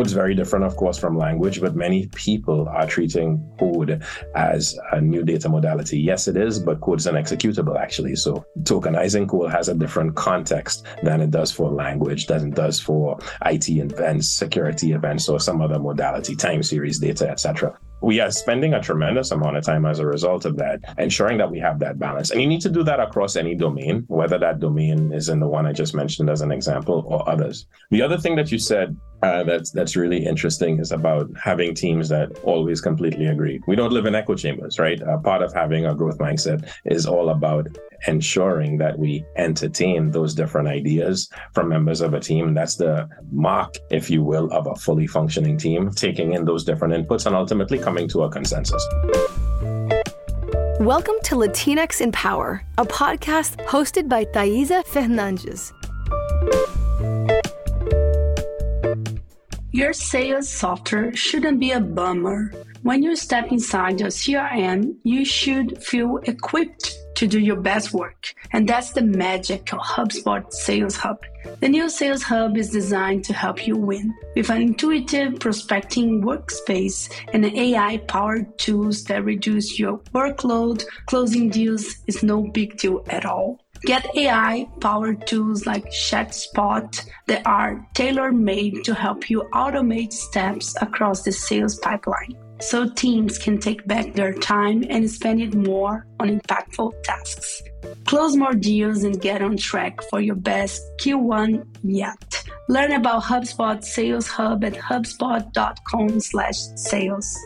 Code's very different, of course, from language, but many people are treating code as a new data modality. Yes, it is, but code's an executable actually. So tokenizing code has a different context than it does for language, than it does for IT events, security events, or some other modality, time series data, etc we are spending a tremendous amount of time as a result of that, ensuring that we have that balance. And you need to do that across any domain, whether that domain is in the one I just mentioned as an example or others. The other thing that you said uh, that's that's really interesting is about having teams that always completely agree. We don't live in echo chambers, right? Uh, part of having a growth mindset is all about ensuring that we entertain those different ideas from members of a team. That's the mark, if you will, of a fully functioning team, taking in those different inputs and ultimately coming to a consensus. Welcome to Latinx in Power, a podcast hosted by Thaisa Fernandes. Your sales software shouldn't be a bummer. When you step inside your CRM, you should feel equipped to do your best work. And that's the magic of HubSpot Sales Hub. The new Sales Hub is designed to help you win with an intuitive prospecting workspace and AI powered tools that reduce your workload. Closing deals is no big deal at all. Get AI powered tools like ChatSpot that are tailor made to help you automate steps across the sales pipeline so teams can take back their time and spend it more on impactful tasks. Close more deals and get on track for your best Q1 yet. Learn about HubSpot Sales Hub at hubspot.com/sales.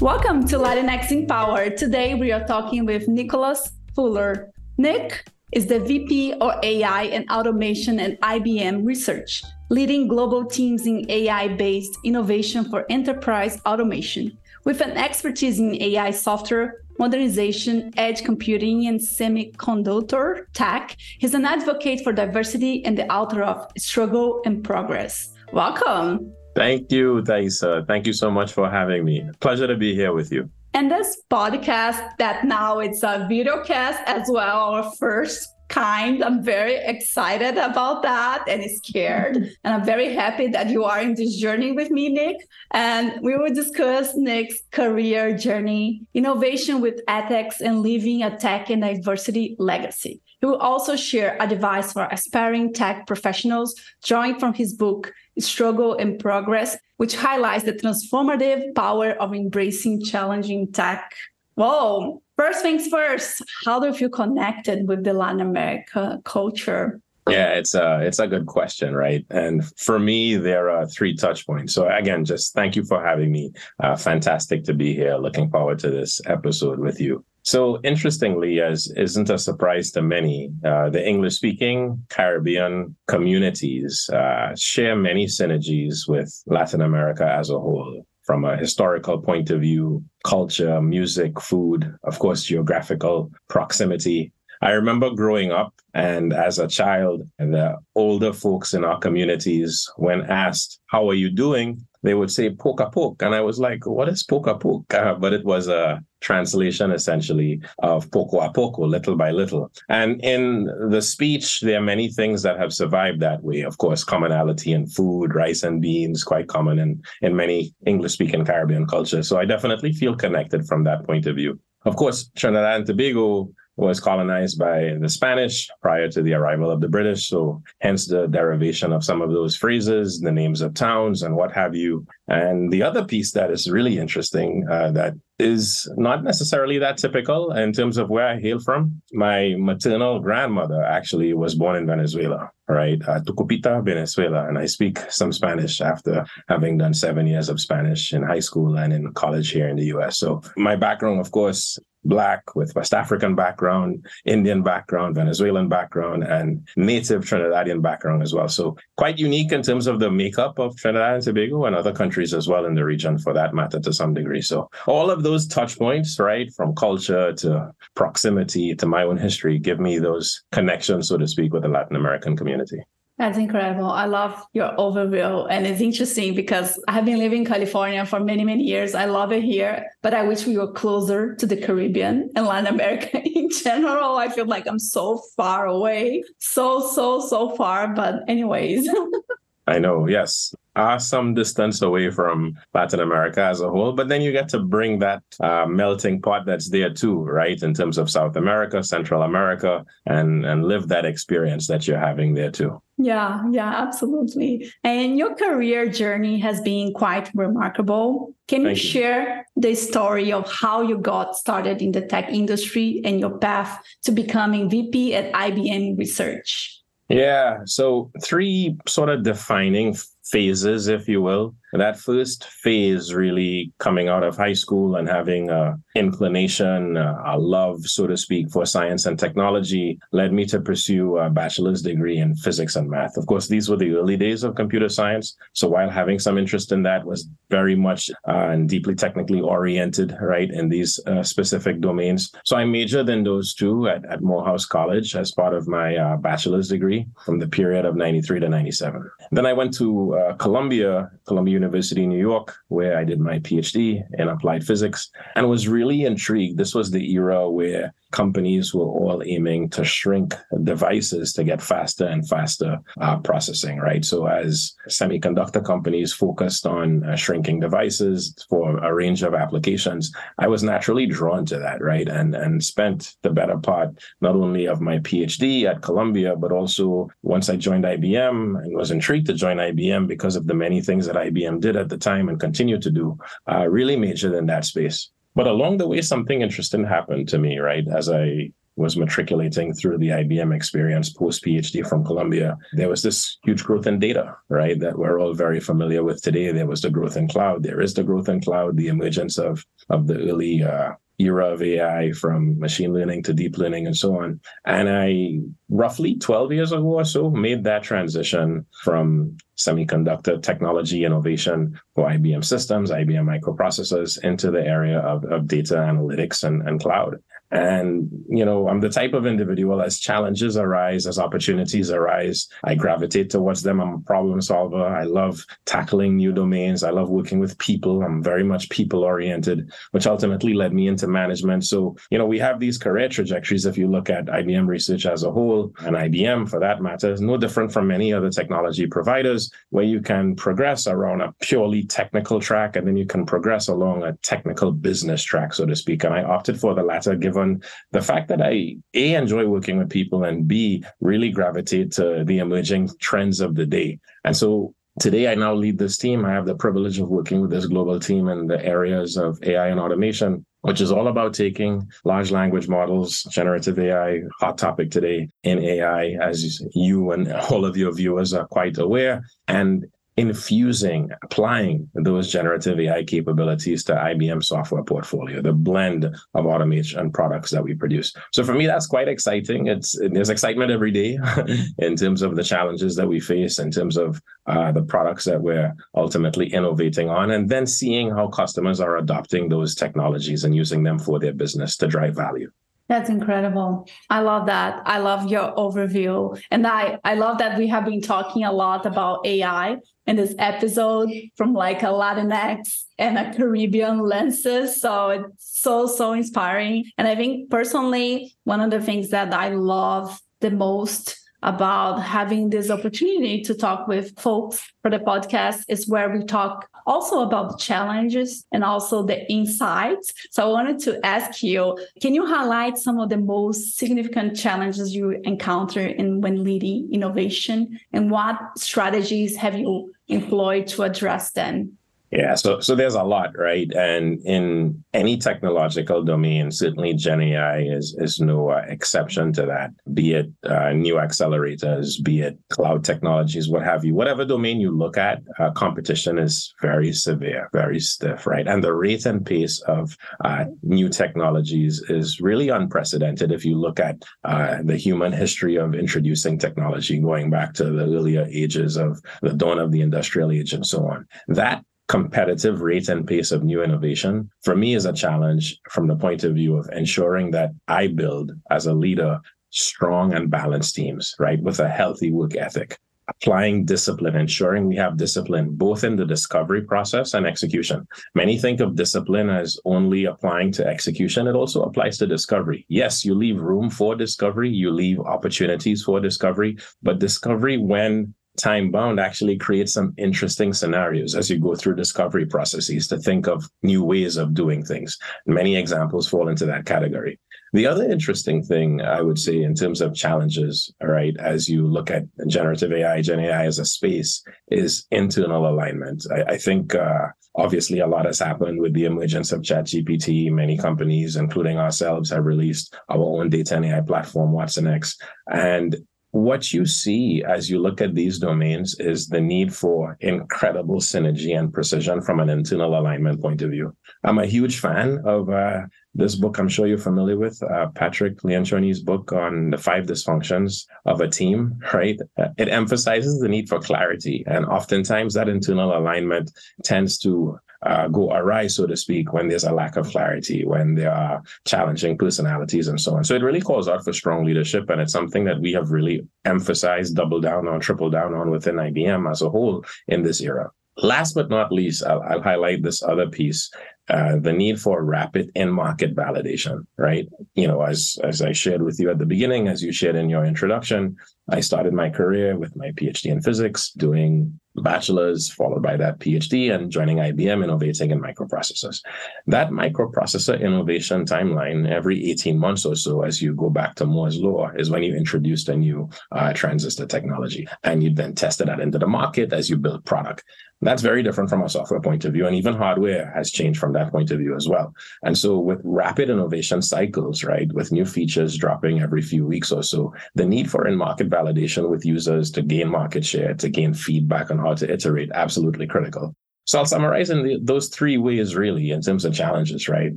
Welcome to Latinx in Power. Today we are talking with Nicholas Fuller. Nick is the VP or AI and Automation at IBM Research, leading global teams in AI based innovation for enterprise automation. With an expertise in AI software, modernization, edge computing, and semiconductor tech, he's an advocate for diversity and the author of Struggle and Progress. Welcome. Thank you, Thaisa. Thank you so much for having me. Pleasure to be here with you. And this podcast that now it's a video cast as well, our first kind. I'm very excited about that and scared. And I'm very happy that you are in this journey with me, Nick. And we will discuss Nick's career journey, innovation with ethics, and leaving a tech and diversity legacy. He will also share advice for aspiring tech professionals, drawing from his book, Struggle and Progress, which highlights the transformative power of embracing challenging tech. Whoa, first things first, how do you feel connected with the Latin America culture? Yeah, it's a it's a good question, right? And for me, there are three touch points. So again, just thank you for having me. Uh, fantastic to be here. Looking forward to this episode with you. So interestingly, as isn't a surprise to many, uh, the English-speaking Caribbean communities uh, share many synergies with Latin America as a whole. From a historical point of view, culture, music, food, of course, geographical proximity, I remember growing up and as a child, the older folks in our communities, when asked, How are you doing? they would say poka poke. And I was like, What is poka poke? Uh, but it was a translation essentially of poco a poco, little by little. And in the speech, there are many things that have survived that way. Of course, commonality in food, rice and beans, quite common in, in many English speaking Caribbean cultures. So I definitely feel connected from that point of view. Of course, Trinidad and Tobago was colonized by the Spanish prior to the arrival of the British. So, hence the derivation of some of those phrases, the names of towns, and what have you. And the other piece that is really interesting uh, that is not necessarily that typical in terms of where I hail from. My maternal grandmother actually was born in Venezuela, right? Uh, Tucupita, Venezuela. And I speak some Spanish after having done seven years of Spanish in high school and in college here in the US. So my background, of course, Black with West African background, Indian background, Venezuelan background, and native Trinidadian background as well. So quite unique in terms of the makeup of Trinidad and Tobago and other countries as well in the region for that matter to some degree. So all of those touch points, right, from culture to proximity to my own history, give me those connections, so to speak, with the Latin American community. That's incredible. I love your overview. And it's interesting because I have been living in California for many, many years. I love it here, but I wish we were closer to the Caribbean and Latin America in general. I feel like I'm so far away. So, so, so far. But, anyways. I know, yes are some distance away from Latin America as a whole, but then you get to bring that uh, melting pot that's there too, right? In terms of South America, Central America, and and live that experience that you're having there too. Yeah, yeah, absolutely. And your career journey has been quite remarkable. Can you, you share the story of how you got started in the tech industry and your path to becoming VP at IBM Research? Yeah, so three sort of defining phases, if you will. That first phase, really coming out of high school and having a inclination, a love, so to speak, for science and technology, led me to pursue a bachelor's degree in physics and math. Of course, these were the early days of computer science. So while having some interest in that was very much uh, and deeply technically oriented, right, in these uh, specific domains. So I majored in those two at, at Morehouse College as part of my uh, bachelor's degree from the period of 93 to 97. Then I went to uh, Columbia, Columbia University, New York, where I did my PhD in applied physics and was really intrigued. This was the era where companies were all aiming to shrink devices to get faster and faster uh, processing, right? So as semiconductor companies focused on uh, shrinking devices for a range of applications, I was naturally drawn to that, right? And and spent the better part not only of my PhD at Columbia, but also once I joined IBM and was intrigued to join IBM because of the many things that IBM did at the time and continue to do, uh, really majored in that space. But along the way, something interesting happened to me, right? As I was matriculating through the IBM experience post PhD from Columbia, there was this huge growth in data, right? That we're all very familiar with today. There was the growth in cloud. There is the growth in cloud, the emergence of of the early uh, era of AI from machine learning to deep learning and so on. And I roughly 12 years ago or so made that transition from semiconductor technology innovation for IBM systems, IBM microprocessors into the area of, of data analytics and, and cloud. And, you know, I'm the type of individual as challenges arise, as opportunities arise, I gravitate towards them. I'm a problem solver. I love tackling new domains. I love working with people. I'm very much people oriented, which ultimately led me into management. So, you know, we have these career trajectories. If you look at IBM research as a whole and IBM for that matter, is no different from many other technology providers where you can progress around a purely technical track and then you can progress along a technical business track, so to speak. And I opted for the latter given given the fact that I A enjoy working with people and B really gravitate to the emerging trends of the day. And so Today, I now lead this team. I have the privilege of working with this global team in the areas of AI and automation, which is all about taking large language models, generative AI, hot topic today in AI, as you and all of your viewers are quite aware, and infusing, applying those generative AI capabilities to IBM software portfolio, the blend of automation products that we produce. So for me, that's quite exciting. It's there's excitement every day in terms of the challenges that we face, in terms of uh, the products that we're ultimately innovating on, and then seeing how customers are adopting those technologies and using them for their business to drive value. That's incredible. I love that. I love your overview. And I, I love that we have been talking a lot about AI in this episode from like a Latinx and a Caribbean lenses. So it's so, so inspiring. And I think personally, one of the things that I love the most about having this opportunity to talk with folks for the podcast is where we talk also about the challenges and also the insights. So I wanted to ask you, can you highlight some of the most significant challenges you encounter in when leading innovation and what strategies have you employed to address them? Yeah, so so there's a lot, right? And in any technological domain, certainly Gen AI is is no uh, exception to that. Be it uh, new accelerators, be it cloud technologies, what have you. Whatever domain you look at, uh, competition is very severe, very stiff, right? And the rate and pace of uh, new technologies is really unprecedented. If you look at uh, the human history of introducing technology, going back to the earlier ages of the dawn of the industrial age and so on, that competitive rate and pace of new innovation for me is a challenge from the point of view of ensuring that I build as a leader strong and balanced teams, right, with a healthy work ethic. applying discipline, ensuring we have discipline both in the discovery process and execution. Many think of discipline as only applying to execution. It also applies to discovery. Yes, you leave room for discovery, you leave opportunities for discovery, but discovery, when time bound actually creates some interesting scenarios as you go through discovery processes to think of new ways of doing things. Many examples fall into that category. The other interesting thing I would say in terms of challenges, right, as you look at generative AI, Gen AI as a space, is internal alignment. I, I think uh, obviously a lot has happened with the emergence of ChatGPT. Many companies, including ourselves, have released our own data and AI platform, watsonx. And what you see as you look at these domains is the need for incredible synergy and precision from an internal alignment point of view. I'm a huge fan of uh, this book I'm sure you're familiar with, uh, Patrick Lencioni's book on the five dysfunctions of a team, right? It emphasizes the need for clarity. And oftentimes that internal alignment tends to uh, go awry, so to speak, when there's a lack of clarity, when there are challenging personalities and so on. So it really calls out for strong leadership. And it's something that we have really emphasized, double down on, triple down on within IBM as a whole in this era. Last but not least, I'll, I'll highlight this other piece uh, the need for rapid in-market validation, right? You know, as as I shared with you at the beginning, as you shared in your introduction, I started my career with my PhD in physics, doing bachelor's, followed by that PhD, and joining IBM innovating in microprocessors. That microprocessor innovation timeline, every 18 months or so, as you go back to Moore's Law, is when you introduced a new uh, transistor technology. And you then tested that into the market as you build product. That's very different from a software point of view. And even hardware has changed from that point of view as well. And so with rapid innovation cycles, right, with new features dropping every few weeks or so, the need for in-market validation with users to gain market share, to gain feedback on how to iterate, absolutely critical. So I'll summarize in the, those three ways really in terms of challenges, right?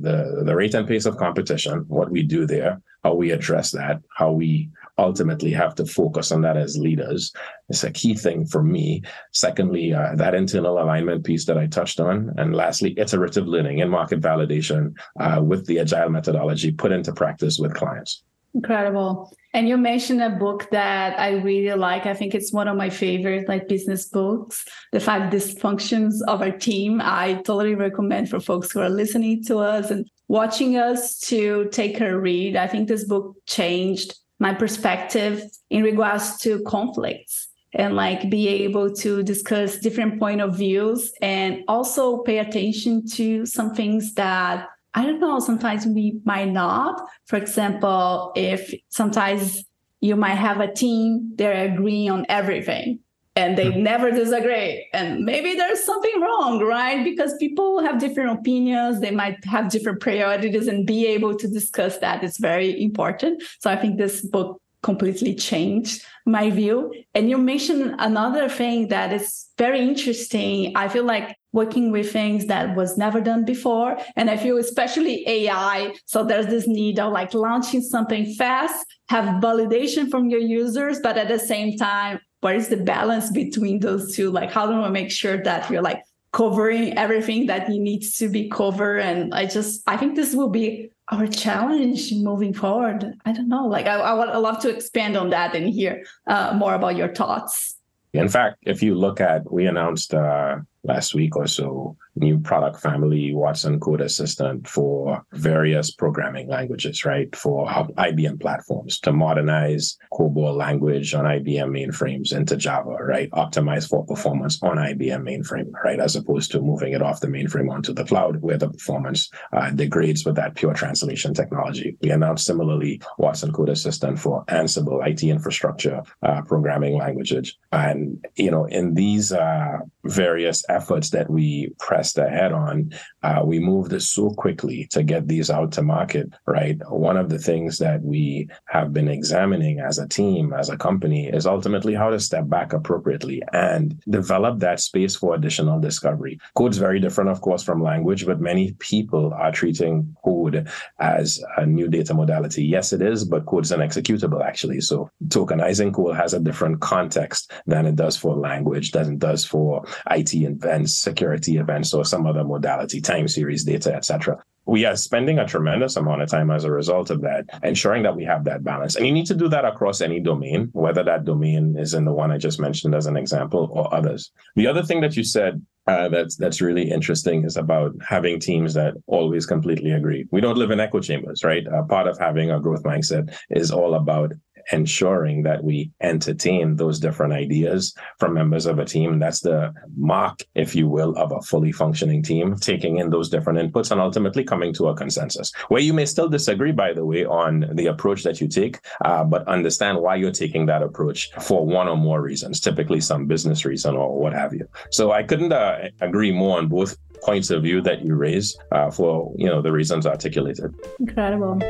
The the rate and pace of competition, what we do there, how we address that, how we ultimately have to focus on that as leaders. It's a key thing for me. Secondly, uh, that internal alignment piece that I touched on. And lastly, iterative learning and market validation uh, with the agile methodology put into practice with clients. Incredible. And you mentioned a book that I really like. I think it's one of my favorite like business books, The Five Dysfunctions of Our Team. I totally recommend for folks who are listening to us and watching us to take a read. I think this book changed my perspective in regards to conflicts and like be able to discuss different point of views and also pay attention to some things that I don't know, sometimes we might not. For example, if sometimes you might have a team, they're agreeing on everything and they mm-hmm. never disagree. And maybe there's something wrong, right? Because people have different opinions, they might have different priorities, and be able to discuss that is very important. So I think this book completely changed my view. And you mentioned another thing that is very interesting. I feel like working with things that was never done before. And I feel especially AI. So there's this need of like launching something fast, have validation from your users, but at the same time, what is the balance between those two? Like, how do I make sure that you're like covering everything that needs to be covered? And I just, I think this will be our challenge moving forward. I don't know. Like, I, I would love to expand on that and hear uh, more about your thoughts. In fact, if you look at, we announced uh, last week or so new product family Watson Code Assistant for various programming languages, right? For IBM platforms to modernize COBOL language on IBM mainframes into Java, right? Optimize for performance on IBM mainframe, right? As opposed to moving it off the mainframe onto the cloud where the performance uh, degrades with that pure translation technology. We announced similarly Watson Code Assistant for Ansible IT infrastructure uh, programming languages. And, you know, in these uh, various efforts that we pressed ahead on, uh, we moved so quickly to get these out to market, right? One of the things that we have been examining as a team, as a company, is ultimately how to step back appropriately and develop that space for additional discovery. Code's very different, of course, from language, but many people are treating code as a new data modality. Yes, it is, but code's an executable actually. So tokenizing code has a different context than it does for language, than it does for IT events, security events, or some other modality, time series data, etc we are spending a tremendous amount of time as a result of that, ensuring that we have that balance. And you need to do that across any domain, whether that domain is in the one I just mentioned as an example or others. The other thing that you said uh, that's that's really interesting is about having teams that always completely agree. We don't live in echo chambers, right? Uh, part of having a growth mindset is all about ensuring that we entertain those different ideas from members of a team. That's the mark, if you will, of a fully functioning team, taking in those different inputs and ultimately coming to a consensus. Where you may still disagree, by the way, on the approach that you take, uh, but understand why you're taking that approach for one or more reasons, typically some business reason or what have you. So I couldn't uh, agree more on both points of view that you raise uh, for you know the reasons articulated. Incredible.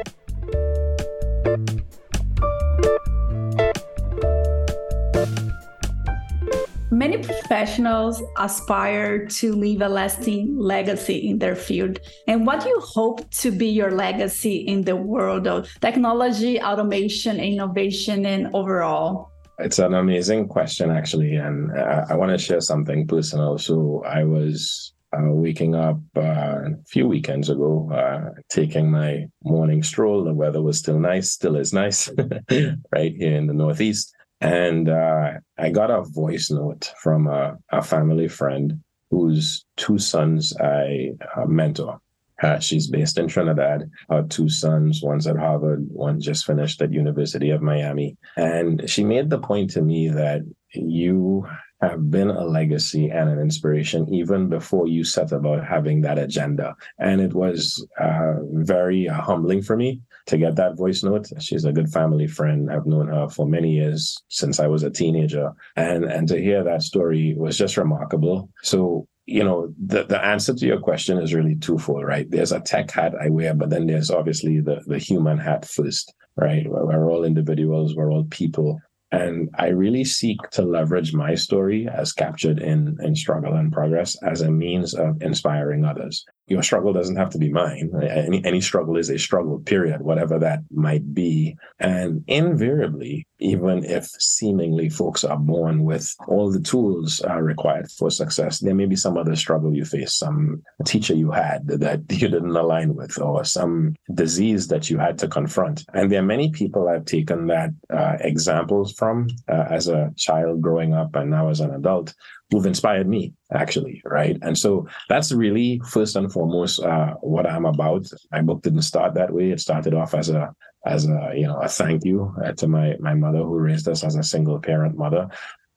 Many professionals aspire to leave a lasting legacy in their field. And what do you hope to be your legacy in the world of technology, automation, innovation, and overall? It's an amazing question, actually. And uh, I want to share something personal. So I was uh, waking up uh, a few weekends ago, uh, taking my morning stroll. The weather was still nice, still is nice, right here in the Northeast. And uh, I got a voice note from a, a, family friend whose two sons I uh, mentor. Uh, she's based in Trinidad. Her two sons, one's at Harvard, one just finished at University of Miami. And she made the point to me that you have been a legacy and an inspiration even before you set about having that agenda. And it was uh, very humbling for me to get that voice note. She's a good family friend. I've known her for many years since I was a teenager. And and to hear that story was just remarkable. So you know the, the answer to your question is really twofold right there's a tech hat i wear but then there's obviously the, the human hat first right we're all individuals we're all people and I really seek to leverage my story as captured in, in Struggle and Progress as a means of inspiring others your struggle doesn't have to be mine. Any, any struggle is a struggle, period, whatever that might be. And invariably, even if seemingly folks are born with all the tools are required for success, there may be some other struggle you face, some teacher you had that you didn't align with, or some disease that you had to confront. And there are many people I've taken that uh, examples from uh, as a child growing up and now as an adult who've inspired me actually right? And so that's really first and foremost uh, what i'm about. My book didn't start that way. It started off as a as a you know a thank you uh, to my my mother who raised us as a single parent mother.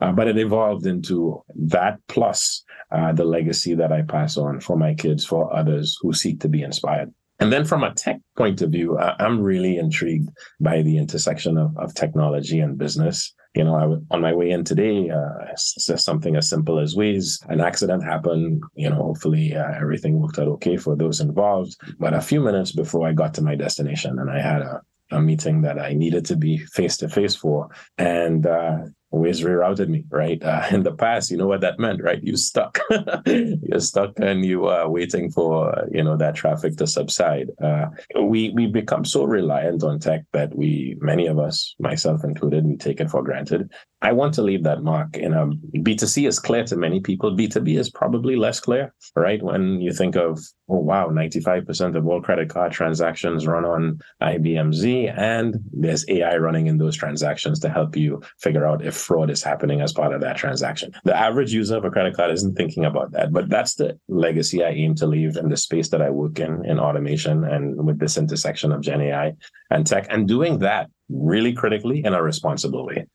Uh, but it evolved into that plus uh, the legacy that i pass on for my kids for others who seek to be inspired. And then from a tech point of view, I'm really intrigued by the intersection of, of technology and business you know, I on my way in today, uh, something as simple as Waze, an accident happened. You know, hopefully uh, everything worked out okay for those involved. But a few minutes before I got to my destination, and I had a, a meeting that I needed to be face to face for, and uh, Waze rerouted me, right? Uh, in the past, you know what that meant, right? You stuck. You're stuck and you are waiting for, you know, that traffic to subside. Uh, we, we become so reliant on tech that we, many of us, myself included, we take it for granted. I want to leave that mark in a B2C is clear to many people. B2B is probably less clear, right? When you think of, oh, wow, 95% of all credit card transactions run on IBM Z, and there's AI running in those transactions to help you figure out if fraud is happening as part of that transaction. The average user of a credit card isn't thinking about that, but that's the legacy I aim to leave in the space that I work in, in automation and with this intersection of Gen AI and tech, and doing that really critically in a responsible way.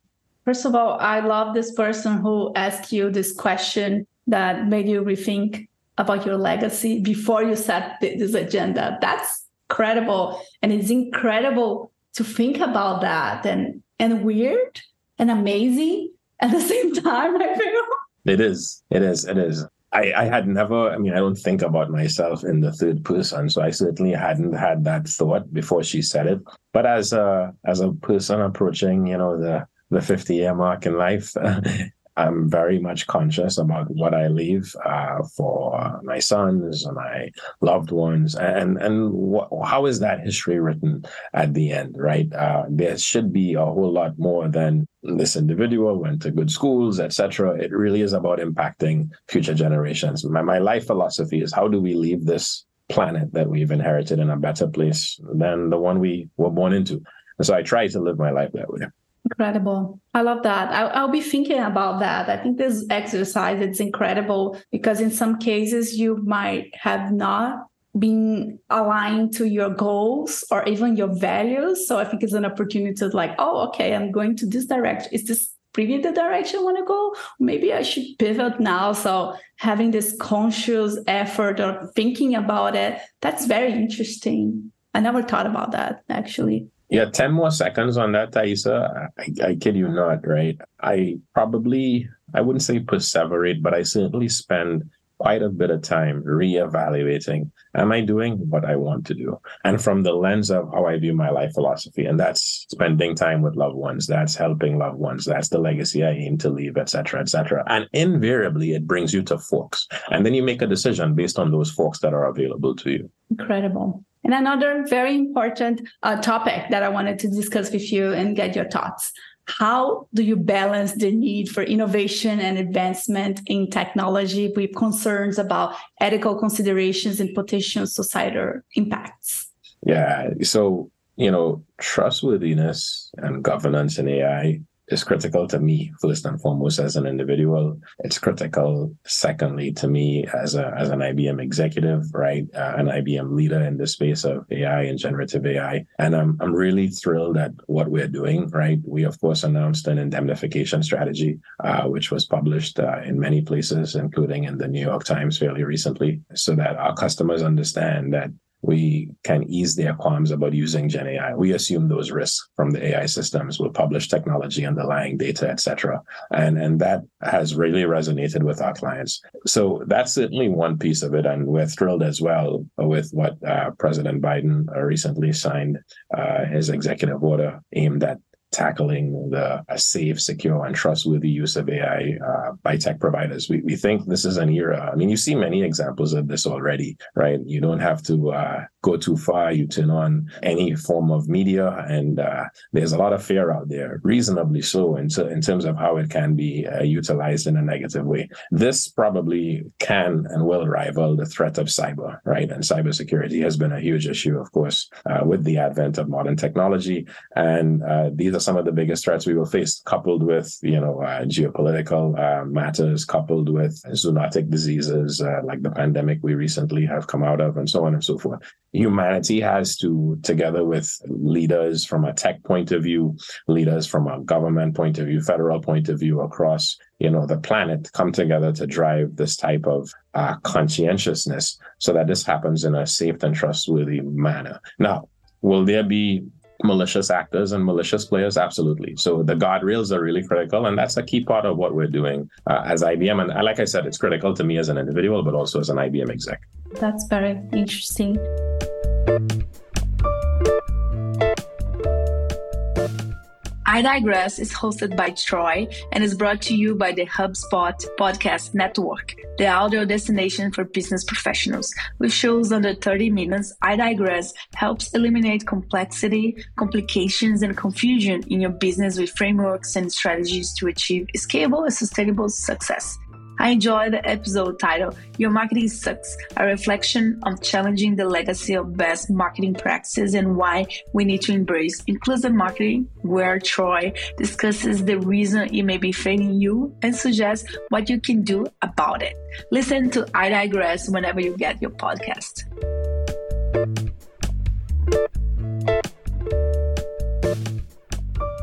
First of all, I love this person who asked you this question that made you rethink about your legacy before you set this agenda. That's credible. And it's incredible to think about that and, and weird and amazing at the same time, I feel. It is. It is. It is. I, I had never, I mean, I don't think about myself in the third person. So I certainly hadn't had that thought before she said it. But as a as a person approaching, you know, the the 50 year mark in life, I'm very much conscious about what I leave uh, for my sons and my loved ones, and and wh- how is that history written at the end, right? Uh, there should be a whole lot more than this individual went to good schools, etc. It really is about impacting future generations. My, my life philosophy is how do we leave this planet that we've inherited in a better place than the one we were born into? And so I try to live my life that way. Incredible. I love that. I'll, I'll, be thinking about that. I think this exercise, it's incredible because in some cases you might have not been aligned to your goals or even your values. So I think it's an opportunity to like, oh, okay, I'm going to this direction. Is this really the direction I want to go? Maybe I should pivot now. So having this conscious effort or thinking about it, that's very interesting. I never thought about that actually. Yeah, 10 more seconds on that, Thaisa. I, I kid you not, right? I probably, I wouldn't say perseverate, but I certainly spend quite a bit of time reevaluating am I doing what I want to do? And from the lens of how I view my life philosophy, and that's spending time with loved ones, that's helping loved ones, that's the legacy I aim to leave, etc., etc. And invariably, it brings you to forks. And then you make a decision based on those forks that are available to you. Incredible. And another very important uh, topic that I wanted to discuss with you and get your thoughts. How do you balance the need for innovation and advancement in technology with concerns about ethical considerations and potential societal impacts? Yeah. So, you know, trustworthiness and governance in AI is critical to me first and foremost as an individual. It's critical, secondly, to me as a as an IBM executive, right, uh, an IBM leader in the space of AI and generative AI. And I'm I'm really thrilled at what we're doing. Right, we of course announced an indemnification strategy, uh, which was published uh, in many places, including in the New York Times fairly recently, so that our customers understand that we can ease their qualms about using Gen AI. We assume those risks from the AI systems will publish technology, underlying data, etc. And, and that has really resonated with our clients. So that's certainly one piece of it. And we're thrilled as well with what uh, President Biden recently signed uh, his executive order aimed at tackling the safe, secure, and trustworthy use of AI uh, by tech providers. We, we think this is an era. I mean, you see many examples of this already, right? You don't have to uh, go too far. You turn on any form of media, and uh, there's a lot of fear out there, reasonably so, in, t- in terms of how it can be uh, utilized in a negative way. This probably can and will rival the threat of cyber, right? And cybersecurity has been a huge issue, of course, uh, with the advent of modern technology. And uh, these are some of the biggest threats we will face, coupled with, you know, uh, geopolitical uh, matters, coupled with zoonotic diseases like the pandemic we recently have come out of, and so on and so forth humanity has to, together with leaders from a tech point of view, leaders from a government point of view, federal point of view across, you know, the planet, come together to drive this type of uh, conscientiousness so that this happens in a safe and trustworthy manner. Now, will there be malicious actors and malicious players? Absolutely. So the guardrails are really critical and that's a key part of what we're doing uh, as ibm and like i said it's critical to me as an individual but also as an ibm exec that's very interesting I Digress is hosted by Troy and is brought to you by the HubSpot Podcast Network, the audio destination for business professionals. With shows under 30 minutes, I Digress helps eliminate complexity, complications, and confusion in your business with frameworks and strategies to achieve scalable and sustainable success. I enjoy the episode title, Your Marketing Sucks, a reflection on challenging the legacy of best marketing practices and why we need to embrace inclusive marketing, where Troy discusses the reason it may be failing you and suggests what you can do about it. Listen to I Digress whenever you get your podcast.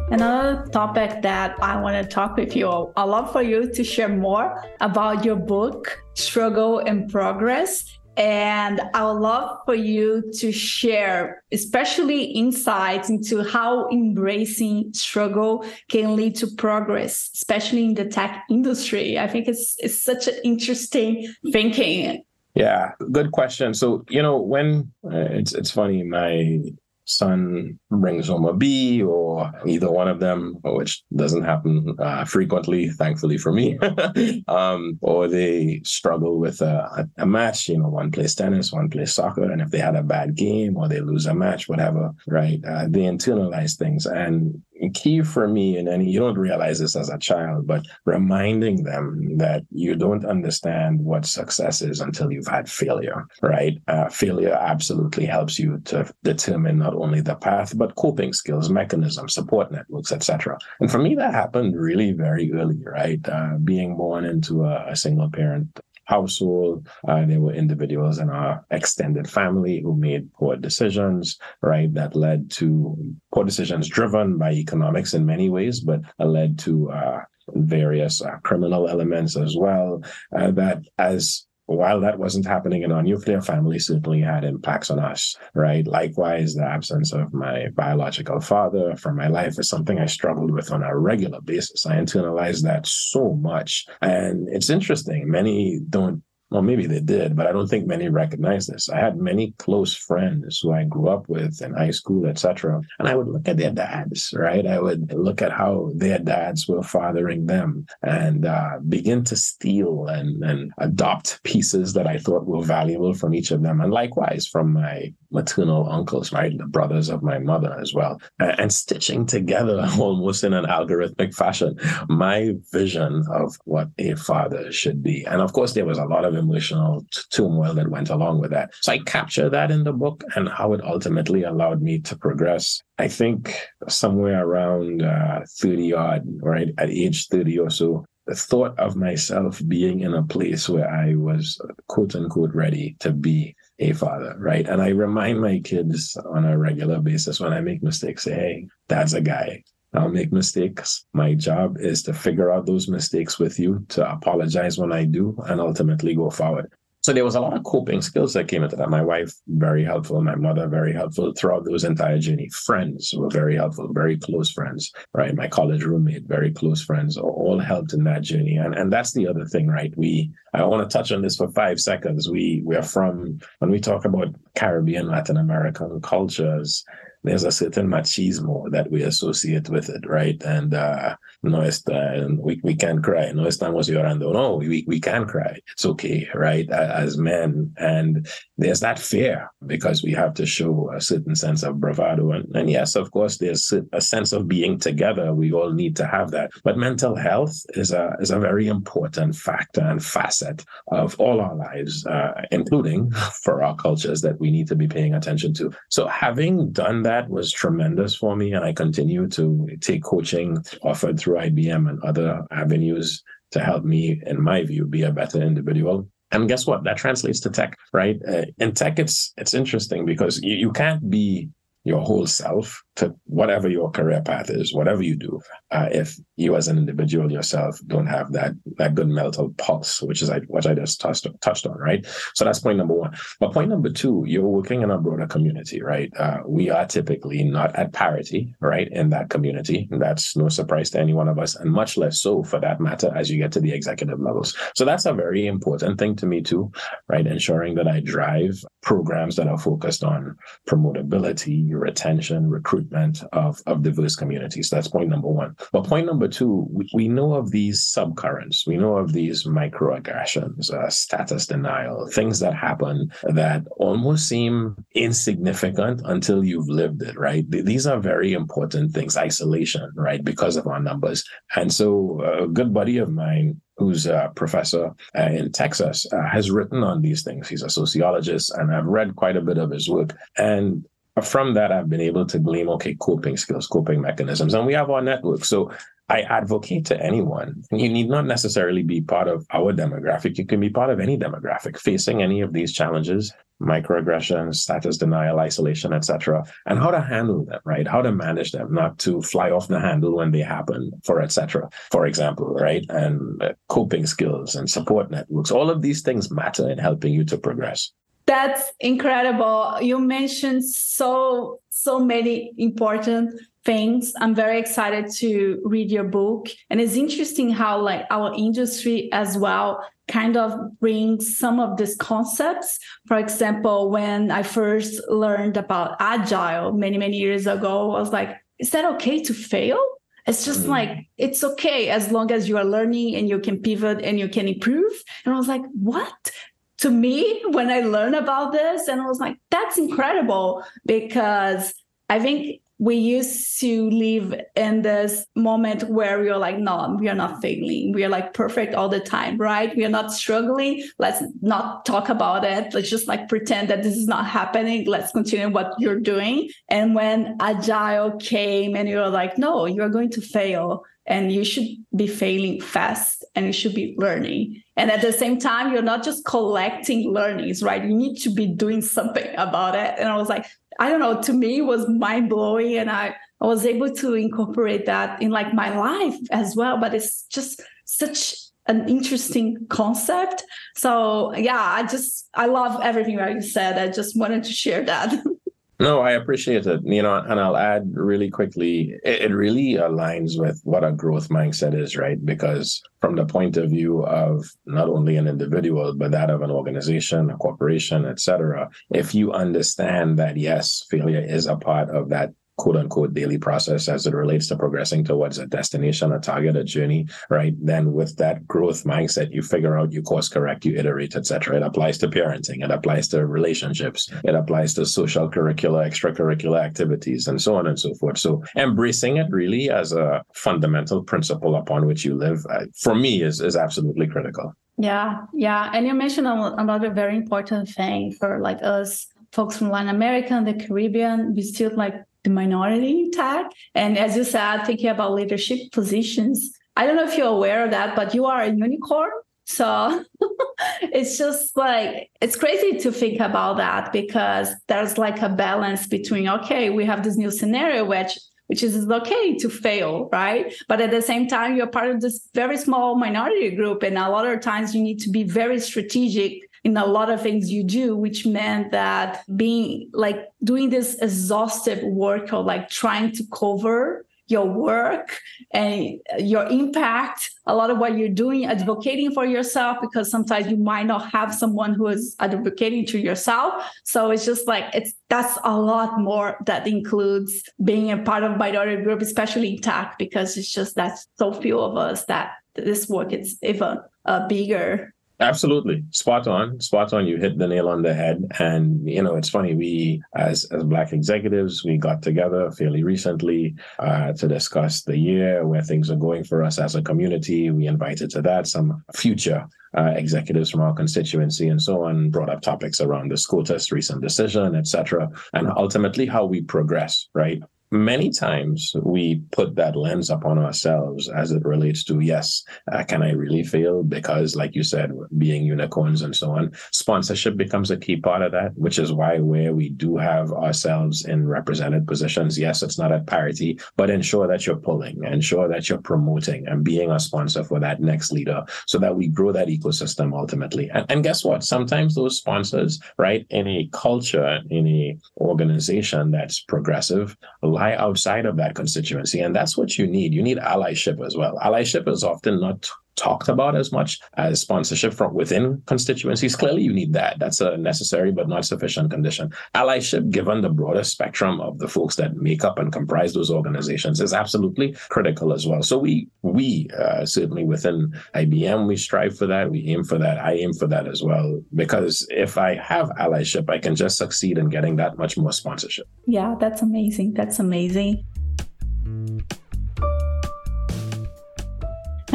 Another topic that I want to talk with you, I'd love for you to share more about your book, Struggle and Progress. And I would love for you to share, especially insights into how embracing struggle can lead to progress, especially in the tech industry. I think it's, it's such an interesting thinking. Yeah, good question. So, you know, when uh, it's it's funny, my son brings home a B or either one of them, which doesn't happen uh, frequently, thankfully for me, um, or they struggle with a, a, match, you know, one plays tennis, one plays soccer. And if they had a bad game or they lose a match, whatever, right, uh, they internalize things. And key for me, and, and you don't realize this as a child, but reminding them that you don't understand what success is until you've had failure, right? Uh, failure absolutely helps you to determine not only the path, but coping skills, mechanisms, support networks, etc. And for me, that happened really very early, right? Uh, being born into a, a single parent household. Uh, there were individuals in our extended family who made poor decisions, right? That led to poor decisions driven by economics in many ways, but led to uh, various uh, criminal elements as well. Uh, that as while that wasn't happening in our nuclear family, certainly had impacts on us, right? Likewise, the absence of my biological father from my life is something I struggled with on a regular basis. I internalized that so much. And it's interesting, many don't well, maybe they did, but I don't think many recognize this. I had many close friends who I grew up with in high school, etc. And I would look at their dads, right? I would look at how their dads were fathering them and uh, begin to steal and, and adopt pieces that I thought were valuable from each of them. And likewise from my maternal uncles, right? The brothers of my mother as well. And, and stitching together almost in an algorithmic fashion my vision of what a father should be. And of course, there was a lot of emotional turmoil that went along with that. So I capture that in the book and how it ultimately allowed me to progress. I think somewhere around uh, 30 odd, right? At age 30 or so, the thought of myself being in a place where I was quote unquote ready to be a father, right? And I remind my kids on a regular basis when I make mistakes, say, hey, dad's a guy. I'll make mistakes. My job is to figure out those mistakes with you, to apologize when I do, and ultimately go forward. So there was a lot of coping skills that came into that. My wife, very helpful. My mother, very helpful throughout those entire journey. Friends were very helpful, very close friends, right? My college roommate, very close friends, all helped in that journey. And and that's the other thing, right? We I want to touch on this for five seconds. We we are from when we talk about Caribbean, Latin American cultures, there's a certain machismo that we associate with it, right? And uh, no está, we, we can't cry, no estamos llorando. No, we, we can cry. It's okay, right? As men. And there's that fear because we have to show a certain sense of bravado. And, and yes, of course, there's a sense of being together. We all need to have that. But mental health is a, is a very important factor and facet of all our lives, uh, including for our cultures that we need to be paying attention to. So having done that was tremendous for me. And I continue to take coaching offered through IBM and other avenues to help me, in my view, be a better individual. And guess what? That translates to tech, right? Uh, in tech, it's it's interesting because you, you can't be your whole self to whatever your career path is, whatever you do. Uh, if you as an individual yourself don't have that that good mental pulse, which is what I just touched touched on, right? So that's point number one. But point number two, you're working in a broader community, right? Uh, we are typically not at parity, right, in that community. That's no surprise to any one of us, and much less so for that matter as you get to the executive levels. So that's a very important thing to me too, right? Ensuring that I drive programs that are focused on promotability, retention, recruitment of, of diverse communities. That's point number one. But point number two, we, we know of these subcurrents. We know of these microaggressions, uh, status denial, things that happen that almost seem insignificant until you've lived it, right? These are very important things, isolation, right? Because of our numbers. And so a good buddy of mine who's a professor uh, in Texas, uh, has written on these things. He's a sociologist, and I've read quite a bit of his work. And from that, I've been able to glean, okay, coping skills, coping mechanisms, and we have our network. So I advocate to anyone. You need not necessarily be part of our demographic. You can be part of any demographic facing any of these challenges, microaggressions, status denial, isolation, etc., and how to handle them, right? How to manage them, not to fly off the handle when they happen, for etc. For example, right? And uh, coping skills and support networks. All of these things matter in helping you to progress. That's incredible. You mentioned so so many important things. I'm very excited to read your book. And it's interesting how like our industry as well kind of brings some of these concepts. For example, when I first learned about agile many, many years ago, I was like, is that okay to fail? It's just mm-hmm. like, it's okay as long as you are learning and you can pivot and you can improve. And I was like, what? To me, when I learned about this, and I was like, that's incredible because I think we used to live in this moment where we are like, no, we are not failing. We are like perfect all the time, right? We are not struggling. Let's not talk about it. Let's just like pretend that this is not happening. Let's continue what you're doing. And when Agile came and you're like, no, you're going to fail and you should be failing fast and you should be learning. And at the same time, you're not just collecting learnings, right? You need to be doing something about it. And I was like, I don't know, to me it was mind blowing. And I, I was able to incorporate that in like my life as well. But it's just such an interesting concept. So yeah, I just I love everything that you said. I just wanted to share that. No, I appreciate it. You know, and I'll add really quickly, it, it, really aligns with what a growth mindset is, right? Because from the point of view of not only an individual, but that of an organization, a corporation, etc., if you understand that yes, failure is a part of that quote unquote daily process as it relates to progressing towards a destination, a target, a journey, right? Then with that growth mindset, you figure out, you course correct, you iterate, etc. It applies to parenting, it applies to relationships, it applies to social curricular, extracurricular activities, and so on and so forth. So embracing it really as a fundamental principle upon which you live, uh, for me, is is absolutely critical. Yeah, yeah, and you mentioned another very important thing for like us folks from Latin America and the Caribbean. We still like the minority tag. And as you said, thinking about leadership positions, I don't know if you're aware of that, but you are a unicorn. So it's just like, it's crazy to think about that because there's like a balance between, okay, we have this new scenario, which which is okay to fail, right? But at the same time, you're part of this very small minority group. And a lot of times you need to be very strategic in a lot of things you do, which meant that being like doing this exhaustive work of like trying to cover your work and your impact, a lot of what you're doing, advocating for yourself, because sometimes you might not have someone who is advocating to yourself. So it's just like it's that's a lot more that includes being a part of minority group, especially in tech, because it's just that so few of us that this work is even uh, bigger Absolutely. Spot on. Spot on. You hit the nail on the head. And, you know, it's funny. We, as, as Black executives, we got together fairly recently uh, to discuss the year, where things are going for us as a community. We invited to that some future uh, executives from our constituency and so on, brought up topics around the SCOTUS recent decision, etc., and ultimately how we progress, right? Many times we put that lens upon ourselves as it relates to yes uh, can i really fail because like you said being unicorns and so on sponsorship becomes a key part of that which is why where we do have ourselves in represented positions yes it's not at parity but ensure that you're pulling ensure that you're promoting and being a sponsor for that next leader so that we grow that ecosystem ultimately. And, and guess what? Sometimes those sponsors right in a culture in a organization that's progressive lie outside of that constituency. And that's what you need. You need allyship as well. Allyship is often not talked about as much as sponsorship from within constituencies. Clearly, you need that. That's a necessary but not sufficient condition. Allyship, given the broader spectrum of the folks that make up and comprise those organizations, is absolutely critical as well. So we we uh, certainly within IBM we strive for that. We aim for that. I aim for that as well because if I have allyship, I can just succeed in getting that much more sponsorship. Yeah, that's amazing. That's amazing.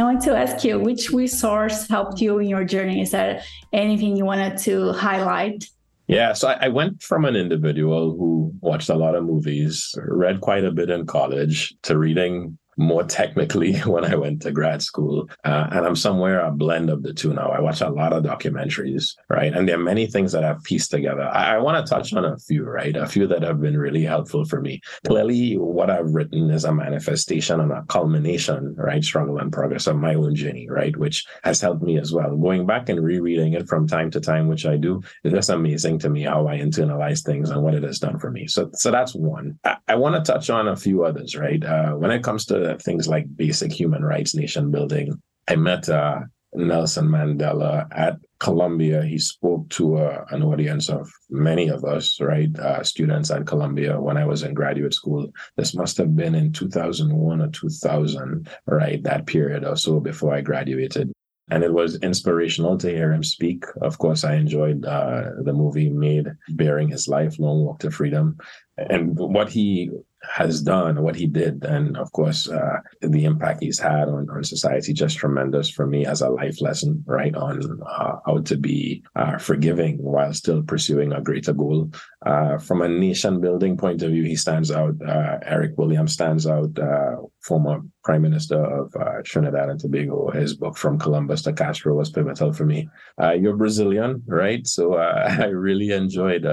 I want to ask you which resource helped you in your journey? Is there anything you wanted to highlight? Yeah, so I, I, went from an individual who watched a lot of movies, read quite a bit in college, to reading more technically when I went to grad school. Uh, and I'm somewhere a blend of the two now. I watch a lot of documentaries, right? And there are many things that I've pieced together. I, I want to touch on a few, right? A few that have been really helpful for me. Clearly, what I've written is a manifestation and a culmination, right? Struggle and progress of my own journey, right? Which has helped me as well. Going back and rereading it from time to time, which I do, it's amazing to me how I internalize things and what it has done for me. So, so that's one. I, I want to touch on a few others, right? Uh, when it comes to things like basic human rights, nation building. I met uh, Nelson Mandela at Columbia, he spoke to uh, an audience of many of us, right? Uh, students at Columbia when I was in graduate school. This must have been in 2001 or 2000, right? That period or so before I graduated. And it was inspirational to hear him speak. Of course, I enjoyed uh, the movie made bearing his life, Long Walk to Freedom. And what he has done, what he did, and of course, uh, the impact he's had on, on society, just tremendous for me as a life lesson, right? On uh, how to be uh, forgiving while still pursuing a greater goal. Uh, from a nation building point of view, he stands out. Uh, Eric Williams stands out, uh, former Prime Minister of Trinidad and Tobago. His book, From Columbus to Castro, was pivotal for me. you're Brazilian, right? So I really enjoyed.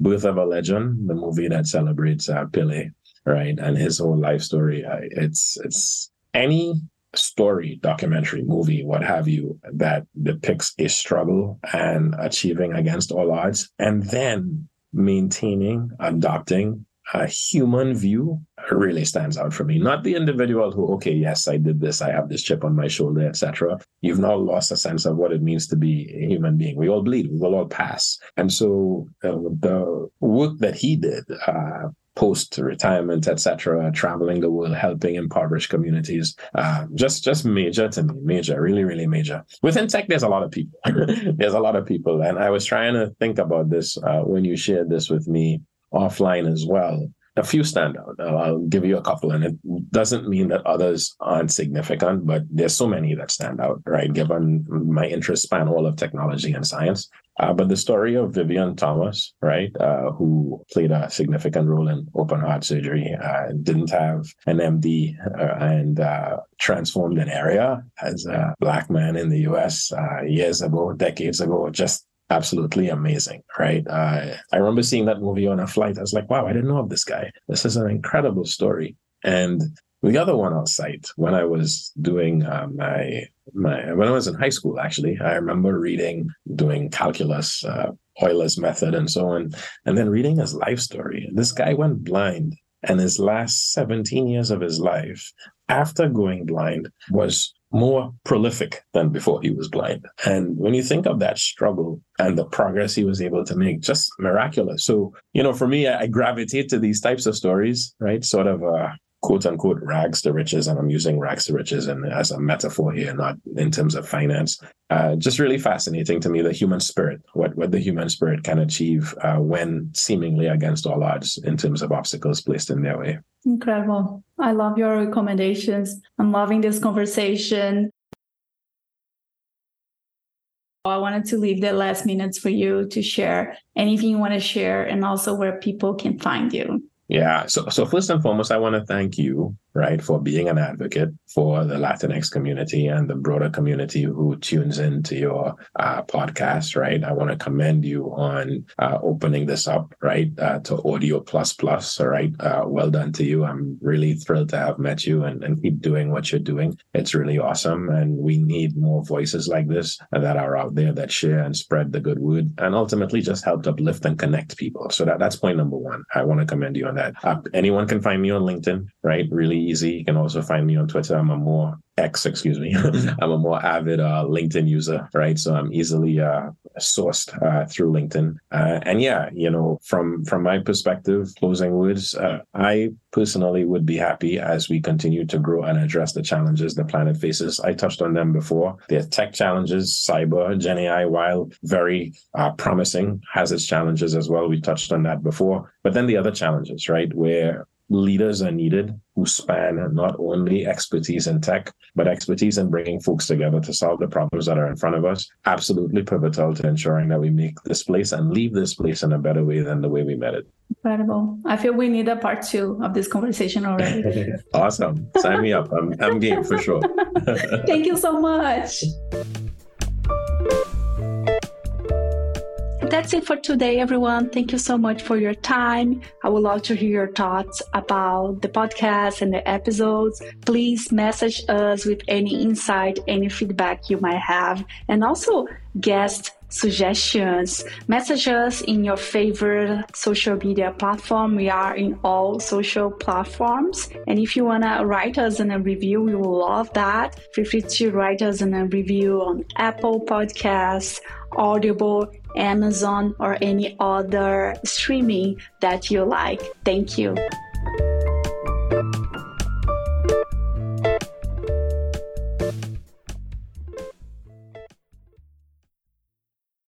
Birth of a Legend, the movie that celebrates Pele right? And his whole life story. It's it's any story, documentary, movie, what have you, that depicts a struggle and achieving against all odds, and then maintaining, adopting a human view really stands out for me. Not the individual who, okay, yes, I did this, I have this chip on my shoulder, etc. You've now lost a sense of what it means to be a human being. We all bleed, we will all pass. And so uh, the work that he did, uh, post retirement, etc., traveling the world, helping impoverished communities. Uh, just just major to me, major, really, really major. Within tech, there's a lot of people. there's a lot of people, and I was trying to think about this uh, when you shared this with me offline as well. A few stand out. I'll give you a couple, and it doesn't mean that others aren't significant, but there's so many that stand out, right? Given my interest span all of technology and science, uh, but the story of Vivian Thomas, right, uh, who played a significant role in open heart surgery, uh, didn't have an MD uh, and uh, transformed an area as a black man in the US uh, years ago, decades ago, just absolutely amazing, right? I remember seeing that movie on a flight. I was like, wow, I didn't know of this guy. This is an incredible story. And the other one I'll cite when I was doing uh, my my when I was in high school, actually, I remember reading, doing calculus, uh, Euler's method, and so on, and then reading his life story. This guy went blind, and his last 17 years of his life, after going blind, was more prolific than before he was blind. And when you think of that struggle and the progress he was able to make, just miraculous. So, you know, for me, I, gravitate to these types of stories, right? Sort of uh, quote unquote rags to riches, and I'm using rags to riches and as a metaphor here, not in terms of finance. Uh, just really fascinating to me the human spirit, what what the human spirit can achieve uh, when seemingly against all odds in terms of obstacles placed in their way. Incredible! I love your recommendations. I'm loving this conversation. I wanted to leave the last minutes for you to share anything you want to share and also where people can find you. Yeah. So, so first and foremost, I want to thank you right, for being an advocate for the Latinx community and the broader community who tunes into your uh, podcast, right? I want to commend you on uh, opening this up, right, uh, to Audio Plus Plus, all right? Uh, well done to you. I'm really thrilled to have met you and, and keep doing what you're doing. It's really awesome. And we need more voices like this that are out there that share and spread the good word and ultimately just help uplift and connect people. So that, that's point number one. I want to commend you on that. Uh, anyone can find me on LinkedIn, right? Really easy. You can also find me on Twitter. I'm a more X, excuse me. I'm a more avid uh, LinkedIn user, right? So I'm easily uh, sourced uh, through LinkedIn. Uh, and yeah, you know, from from my perspective, closing words, uh, I personally would be happy as we continue to grow and address the challenges the planet faces. I touched on them before. The tech challenges, cyber, Gen AI, while very uh, promising, has its challenges as well. We touched on that before. But then the other challenges, right, where leaders are needed who span not only expertise in tech, but expertise in bringing folks together to solve the problems that are in front of us. Absolutely pivotal to ensuring that we make this place and leave this place in a better way than the way we met it. Incredible. I feel we need a part two of this conversation already. awesome. Sign me up. I'm, I'm game for sure. Thank you so much. that's it for today, everyone. Thank you so much for your time. I would love to hear your thoughts about the podcast and the episodes. Please message us with any insight, any feedback you might have, and also guest suggestions. Message us in your favorite social media platform. We are in all social platforms. And if you want to write us in a review, we will love that. Feel free to write us in a review on Apple Podcasts, Audible, Amazon, or any other streaming that you like. Thank you.